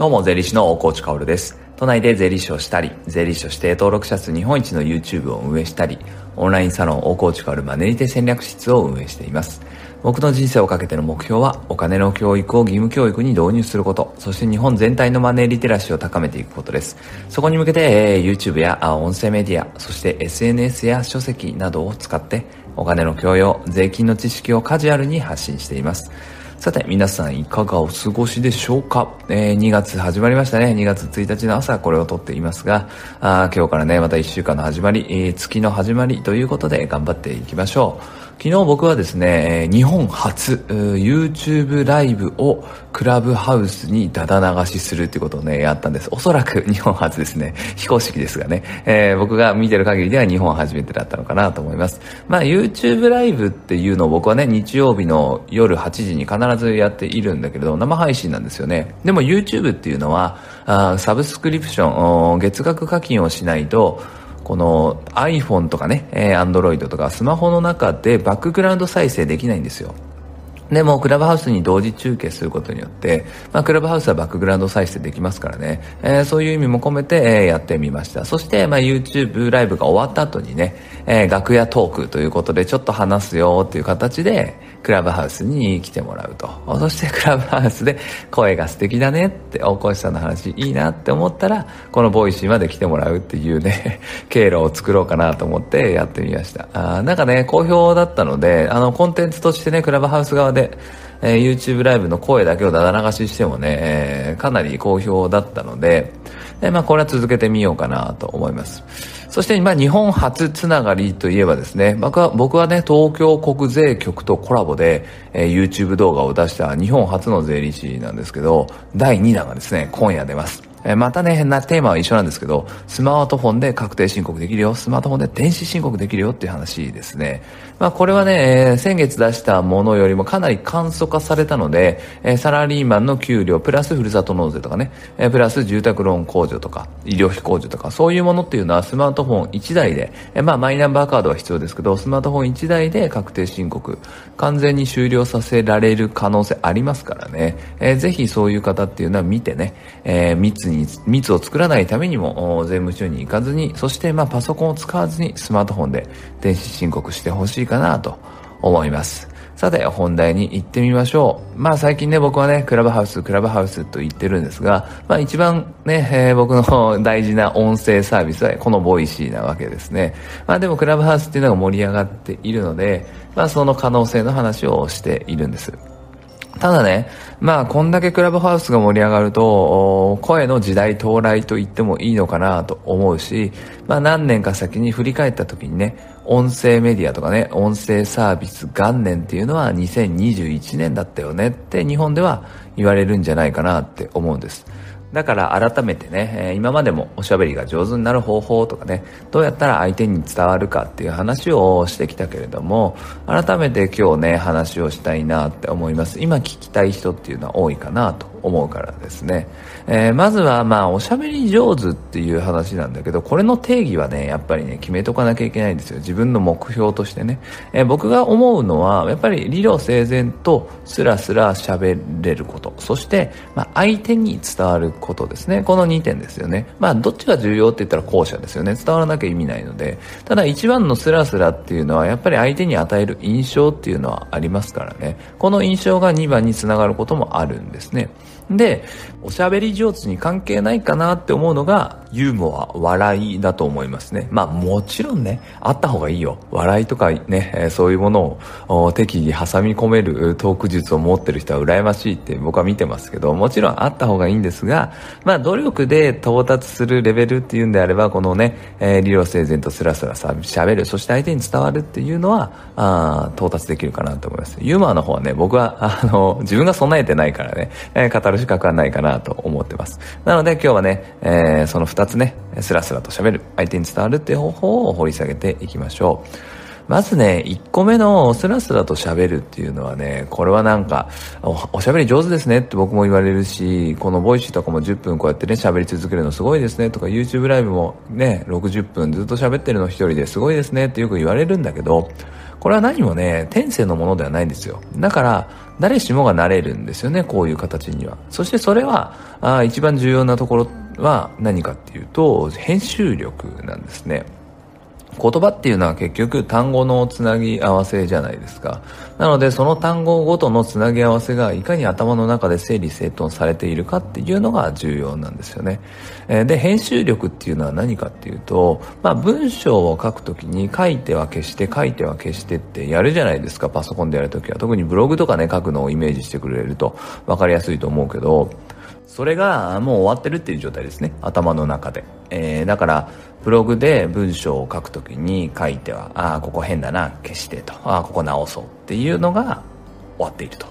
どうも、税理士の大河内薫です。都内で税理士をしたり、税理士として登録者数日本一の YouTube を運営したり、オンラインサロン大河内薫マネリテ戦略室を運営しています。僕の人生をかけての目標は、お金の教育を義務教育に導入すること、そして日本全体のマネーリテラシーを高めていくことです。そこに向けて、えー、YouTube や音声メディア、そして SNS や書籍などを使って、お金の教養、税金の知識をカジュアルに発信しています。さて、皆さんいかがお過ごしでしょうか、えー、2月始まりましたね。2月1日の朝これを撮っていますが、あ今日からね、また1週間の始まり、えー、月の始まりということで頑張っていきましょう。昨日僕はですね、日本初 YouTube ライブをクラブハウスにダダ流しするっていうことをね、やったんです。おそらく日本初ですね。非公式ですがね、えー、僕が見てる限りでは日本初めてだったのかなと思います。まあ YouTube ライブっていうのを僕はね、日曜日の夜8時に必ずやっているんだけれど、生配信なんですよね。でも YouTube っていうのは、あサブスクリプション、月額課金をしないと、この iPhone とかね、え Android とかスマホの中でバックグラウンド再生できないんですよ。でも、クラブハウスに同時中継することによって、まあ、クラブハウスはバックグラウンド再生できますからね、えー、そういう意味も込めて、えー、やってみました。そして、まあ、YouTube ライブが終わった後にね、えー、楽屋トークということで、ちょっと話すよっていう形で、クラブハウスに来てもらうと。そしてクラブハウスで声が素敵だねって、大越さんの話いいなって思ったら、このボイシーまで来てもらうっていうね、経路を作ろうかなと思ってやってみました。あなんかね、好評だったので、あの、コンテンツとしてね、クラブハウス側で、えー、YouTube ライブの声だけをだだ流ししてもね、えー、かなり好評だったので、でまあ、これは続けてみようかなと思います。そして、まあ、日本初つながりといえばですね、僕は僕はね、東京国税局とコラボで、えー、YouTube 動画を出した日本初の税理士なんですけど、第2弾がですね、今夜出ます。えまたね、変なテーマは一緒なんですけど、スマートフォンで確定申告できるよ、スマートフォンで電子申告できるよっていう話ですね。まあこれはね、え、先月出したものよりもかなり簡素化されたので、え、サラリーマンの給料、プラスふるさと納税とかね、え、プラス住宅ローン控除とか、医療費控除とか、そういうものっていうのはスマートフォン1台で、え、まあマイナンバーカードは必要ですけど、スマートフォン1台で確定申告、完全に終了させられる可能性ありますからね、えー、ぜひそういう方っていうのは見てね、えー、密に、に密を作らないためにも、税務署に行かずに、そしてまパソコンを使わずにスマートフォンで電子申告してほしいかなと思います。さて、本題に行ってみましょう。まあ最近ね、僕はね、クラブハウス、クラブハウスと言ってるんですが、まあ一番ね、えー、僕の 大事な音声サービスはこのボイシーなわけですね。まあでもクラブハウスっていうのが盛り上がっているので、まあその可能性の話をしているんです。ただね、まあ、こんだけクラブハウスが盛り上がると、声の時代到来と言ってもいいのかなと思うし、まあ、何年か先に振り返った時にね、音声メディアとかね、音声サービス元年っていうのは2021年だったよねって日本では言われるんじゃないかなって思うんです。だから改めてね、今までもおしゃべりが上手になる方法とかね、どうやったら相手に伝わるかっていう話をしてきたけれども、改めて今日ね、話をしたいなって思います。今聞きたい人っていうのは多いかなと思うからですね。えー、まずはまあおしゃべり上手っていう話なんだけどこれの定義はねやっぱりね決めとかなきゃいけないんですよ自分の目標としてね、えー、僕が思うのはやっぱり理路整然とスラスラ喋れることそして、まあ、相手に伝わることですね。この2点ですよね。まあどっちが重要って言ったら後者ですよね。伝わらなきゃ意味ないので。ただ一番のスラスラっていうのはやっぱり相手に与える印象っていうのはありますからね。この印象が2番につながることもあるんですね。で、おしゃべり上手に関係ないかなって思うのが、ユーモア、笑いだと思いますね。まあもちろんね、あった方がいいよ。笑いとかね、そういうものを適宜挟み込めるトーク術を持ってる人は羨ましいって僕は見てますけど、もちろんあった方がいいんですが、まあ努力で到達するレベルっていうんであれば、このね、え、理路整然とスラスラさ喋る、そして相手に伝わるっていうのは、あ到達できるかなと思います。ユーモアの方はね、僕は、あの、自分が備えてないからね、え、語る資格はないかなと思ってます。なので今日はね、えー、その2つね、スラスラと喋る、相手に伝わるっていう方法を掘り下げていきましょう。まずね、1個目のスラスラと喋るっていうのはね、これはなんかお、おしゃべり上手ですねって僕も言われるし、このボイシーとかも10分こうやってね、喋り続けるのすごいですねとか、YouTube ライブもね、60分ずっと喋ってるの一人ですごいですねってよく言われるんだけど、これは何もね、天性のものではないんですよ。だから、誰しもがなれるんですよね、こういう形には。そしてそれは、あ一番重要なところは何かっていうと、編集力なんですね。言葉っていうのは結局単語のつなぎ合わせじゃないですか。なのでその単語ごとのつなぎ合わせがいかに頭の中で整理整頓されているかっていうのが重要なんですよね。えで、編集力っていうのは何かっていうと、まあ文章を書くときに書いては消して書いては消してってやるじゃないですか、パソコンでやるときは。特にブログとかね、書くのをイメージしてくれると分かりやすいと思うけど、それがもう終わってるっていう状態ですね。頭の中で。えー、だから、ブログで文章を書くときに書いては、ああ、ここ変だな、消してと。ああ、ここ直そうっていうのが終わっていると。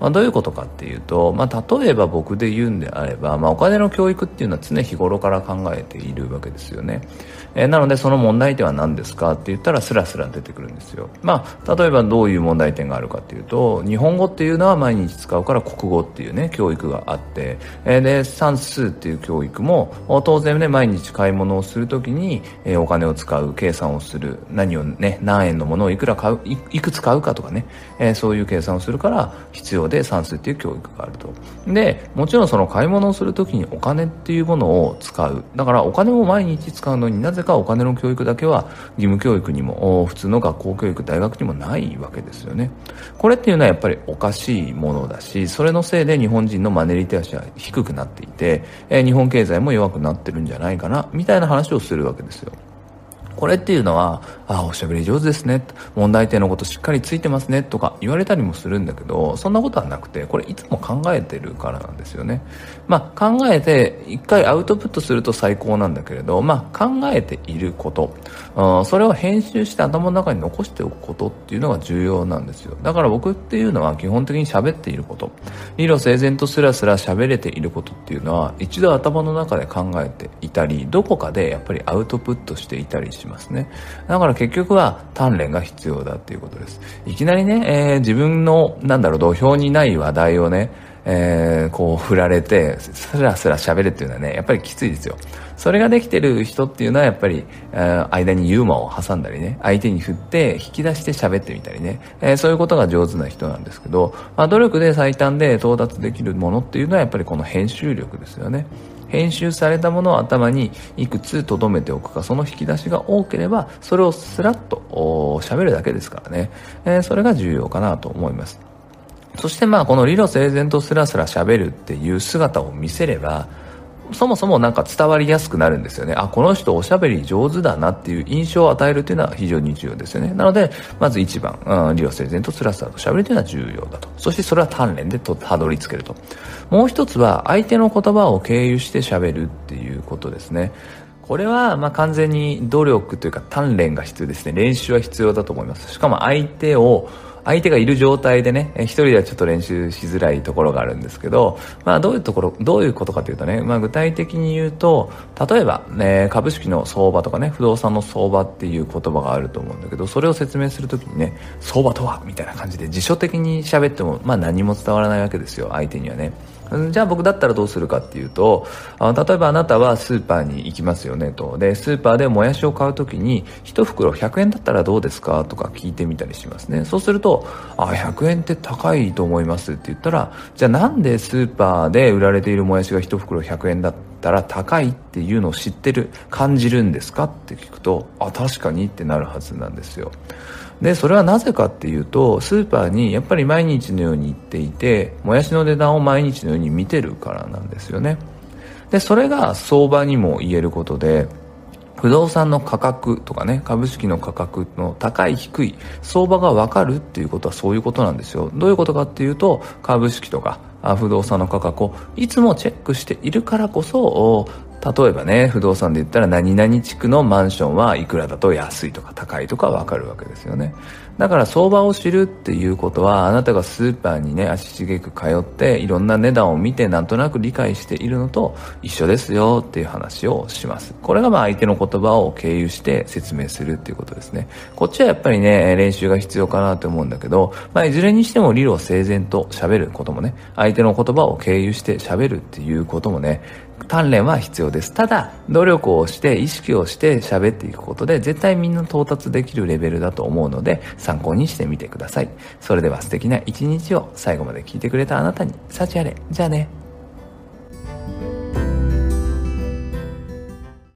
まあ、どういうことかっていうと、まあ、例えば僕で言うんであれば、まあ、お金の教育っていうのは常日頃から考えているわけですよね。えー、なので、その問題点は何ですかって言ったら、スラスラ出てくるんですよ。まあ、例えばどういう問題点があるかっていうと、日本語っていうのは毎日使うから国語っていうね、教育があって、えー、で、算数っていう教育も、当然ね、毎日買い物をするときに、えー、お金を使う、計算をする、何をね、何円のものをいくら買う、いくつ買うかとかね、えー、そういう計算をするから必要で算数っていう教育があると。で、もちろんその買い物をするときにお金っていうものを使う。だからお金を毎日使うのになぜかお金の教育だけは義務教育にも普通の学校教育、大学にもないわけですよね。これっていうのはやっぱりおかしいものだし、それのせいで日本人のマネリテラシーは低くなっていて、え日本経済も弱くなってるんじゃないかな、みたいな話をするわけですよ。これっていうのは、ああ、おしゃべり上手ですね。問題点のことしっかりついてますね。とか言われたりもするんだけど、そんなことはなくて、これいつも考えてるからなんですよね。まあ、考えて、一回アウトプットすると最高なんだけれど、まあ、考えていること、うん、それを編集して頭の中に残しておくことっていうのが重要なんですよ。だから僕っていうのは基本的に喋っていること、理路整然とスラスラ喋れていることっていうのは、一度頭の中で考えていたり、どこかでやっぱりアウトプットしていたりしますね。だから結局は鍛錬が必要だっていうことです。いきなりね、えー、自分の、なんだろう、土俵にない話題をね、えー、こう振られて、スラスラ喋るっていうのはね、やっぱりきついですよ。それができてる人っていうのはやっぱり、えー、間にユーモアを挟んだりね、相手に振って引き出して喋ってみたりね、えー、そういうことが上手な人なんですけど、まあ、努力で最短で到達できるものっていうのはやっぱりこの編集力ですよね。編集されたものを頭にいくつ留めておくか、その引き出しが多ければ、それをスラッと喋るだけですからね、えー、それが重要かなと思います。そしてまあこの理路整然とスラスラ喋るっていう姿を見せれば、そもそもなか伝わりやすくなるんですよね。あ、この人おしゃべり上手だなっていう印象を与えるっていうのは非常に重要ですよね。なので、まず一番、うん、理路整然とスラスラと喋るというのは重要だと。そしてそれは鍛錬でとたどり着けると。もう一つは相手の言葉を経由して喋るっていうことですね。これはま完全に努力というか鍛錬が必要ですね。練習は必要だと思います。しかも相手を相手がいる状態でね、一人ではちょっと練習しづらいところがあるんですけど、まあどういうところ、どういうことかというとね、まあ具体的に言うと、例えば、ね、株式の相場とかね、不動産の相場っていう言葉があると思うんだけど、それを説明するときにね、相場とはみたいな感じで辞書的に喋っても、まあ何も伝わらないわけですよ、相手にはね。じゃあ僕だったらどうするかっていうと、あ例えばあなたはスーパーに行きますよねと。で、スーパーでもやしを買う時に、1袋100円だったらどうですかとか聞いてみたりしますね。そうすると、あ、100円って高いと思いますって言ったら、じゃあなんでスーパーで売られているもやしが1袋100円だったら高いっていうのを知ってる、感じるんですか？って聞くと、あ、確かにってなるはずなんですよ。で、それはなぜかっていうと、スーパーにやっぱり毎日のように行っていて、もやしの値段を毎日のように見てるからなんですよね。で、それが相場にも言えることで、不動産の価格とかね、株式の価格の高い低い相場がわかるっていうことはそういうことなんですよ。どういうことかっていうと、株式とか不動産の価格をいつもチェックしているからこそ、例えばね、不動産で言ったら何々地区のマンションはいくらだと安いとか高いとかわかるわけですよね。だから相場を知るっていうことは、あなたがスーパーにね、足しげく通って、いろんな値段を見てなんとなく理解しているのと一緒ですよっていう話をします。これがまあ相手の言葉を経由して説明するっていうことですね。こっちはやっぱりね、練習が必要かなと思うんだけど、まあいずれにしても理路整然と喋ることもね、相手の言葉を経由して喋るっていうこともね、鍛錬は必要です。ただ、努力をして、意識をして喋っていくことで、絶対みんな到達できるレベルだと思うので、参考にしてみてください。それでは素敵な一日を最後まで聞いてくれたあなたに、幸あれ。じゃあね。